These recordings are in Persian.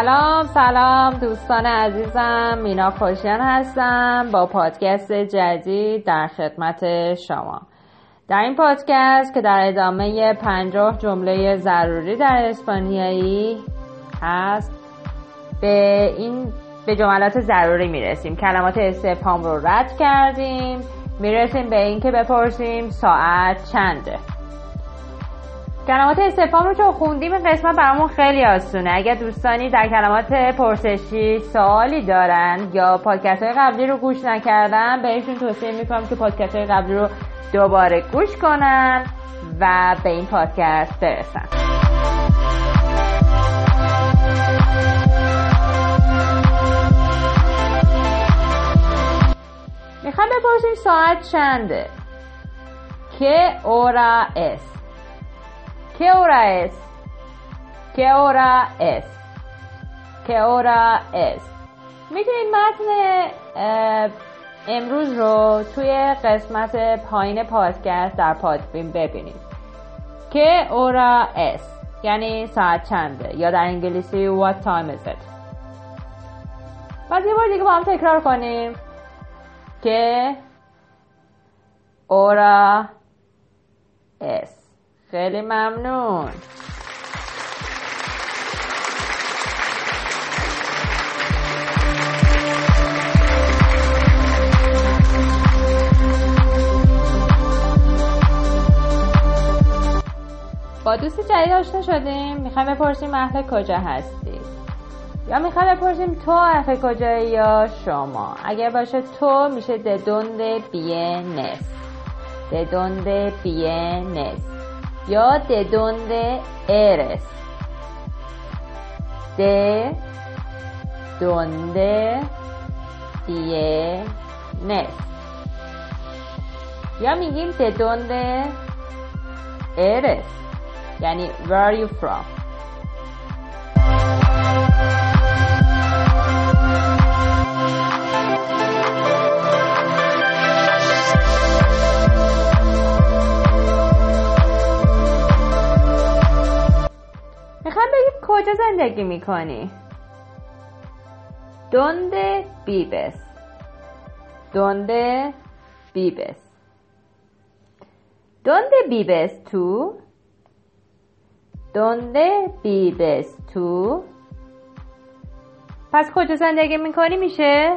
سلام سلام دوستان عزیزم مینا خوشیان هستم با پادکست جدید در خدمت شما. در این پادکست که در ادامه پنجاه جمله ضروری در اسپانیایی هست به این به جملات ضروری می‌رسیم. کلمات استفهام رو رد کردیم می‌رسیم به اینکه بپرسیم ساعت چنده. کلمات استفهام رو چون خوندیم این قسمت برامون خیلی آسونه. اگر دوستانی در کلمات پرسشی سوالی دارن یا پادکست های قبلی رو گوش نکردن بهشون توصیه می‌کنم که پادکست های قبلی رو دوباره گوش کنن و به این پادکست برسن. می‌خوام بپرسیم ساعت چنده؟ ¿Qué hora es? ¿Qué hora es? ¿Qué hora es? ¿Qué hora es? می‌تونید متن امروز رو توی قسمت پایین پادکست در Podbean ببینید ¿Qué hora es? یعنی ساعت چنده یا در انگلیسی what time is it پس یه بار دیگه با هم تکرار کنیم که اورا اس خیلی ممنون. با دوست جدید آشنا شدیم. می‌خوایم بپرسیم اهل کجا هستید یا می‌خوایم بپرسیم تو اهل کجایی یا شما؟ اگر باشه تو میشه ددونده بیه نس ددونده بیه نس یا de dónde eres de dónde vienes یا میگیم de dónde eres یعنی where are you from زندگی می‌کنی؟ دونده بیبس. دونده بیبس. دونده بیبس تو. دونده بیبس تو. پس کجا زندگی می‌کنی میشه؟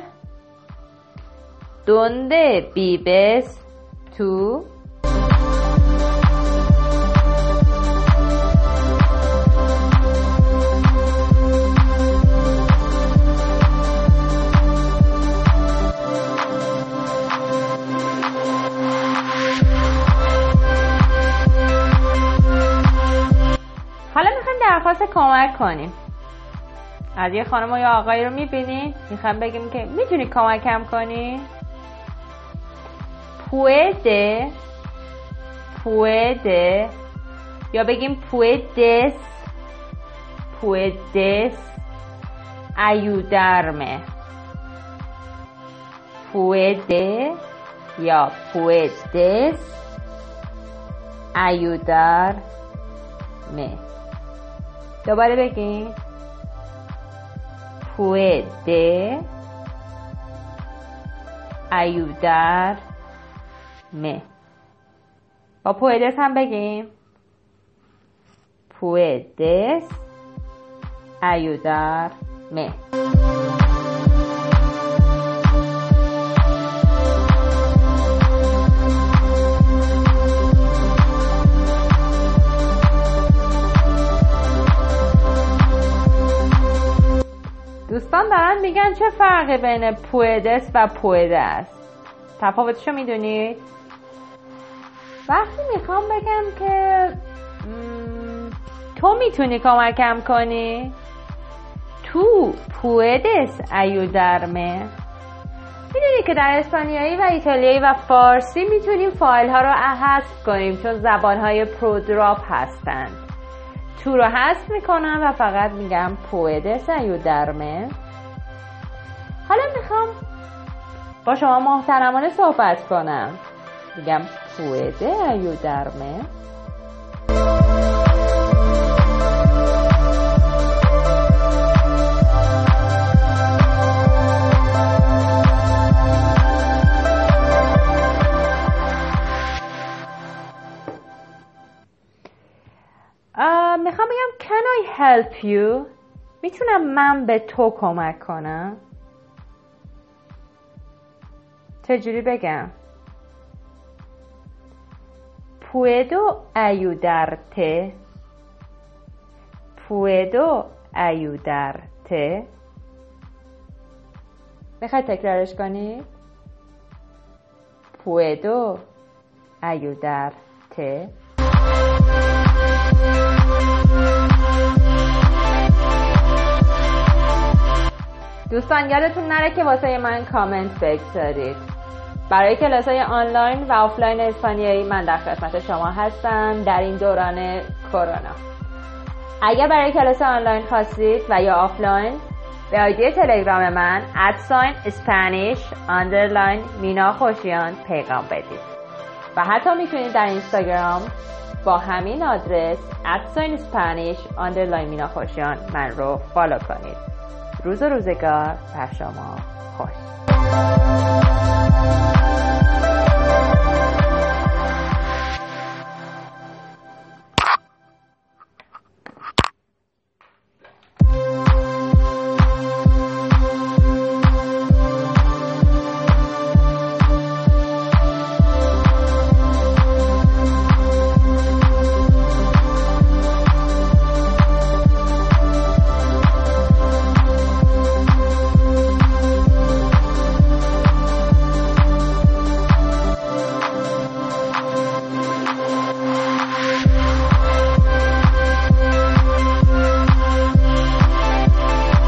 دونده بیبس تو. درخواست کمک کنیم. از یه خانم یا آقایی رو می‌بینید می‌خوام بگیم که می‌تونی کمکم کنی؟ پویده پویده یا بگیم پویدس پویدس ayudarme puede یا puedes ayudarme دوباره بگیم. پوئده. ایودر. م با پوئدس هم بگیم. پوئدس. ایودر. م میگن چه فرقی بین پویدس و پویده است تفاوتشو می‌دونید وقتی می‌خوام بگم که تو می‌تونی کمکم کنی؟ تو پویدس ایودرمه. می‌دونی که در اسپانیایی و ایتالیایی و فارسی می‌تونیم فایل ها رو حذف کنیم چون زبان های پرودراپ هستند تو رو حذف می‌کنم و فقط میگم پویده درمه حالا می‌خوام با شما محترمانه صحبت کنم. میگم پویده ایو درمه می‌خوام بگم can I help you می‌تونم من به تو کمک کنم؟ چجوری بگم؟ پویدو ایودارته پویدو ایودارته می‌خوای تکرارش کنی؟ پویدو ayudarte دوستان یادتون نره که واسه من کامنت بگذارید. برای کلاس های آنلاین و آفلاین اسپانیایی من در خدمت شما هستم در این دوران کرونا. اگر برای کلاس آنلاین خواستید و یا آفلاین به آیدی تلگرام من at sign Spanish underline مینا خوشیان پیغام بدید. و حتی می‌تونید در اینستاگرام با همین آدرس at sign Spanish underline مینا خوشیان من رو فالو کنید. روز و روزگار بر شما خوش.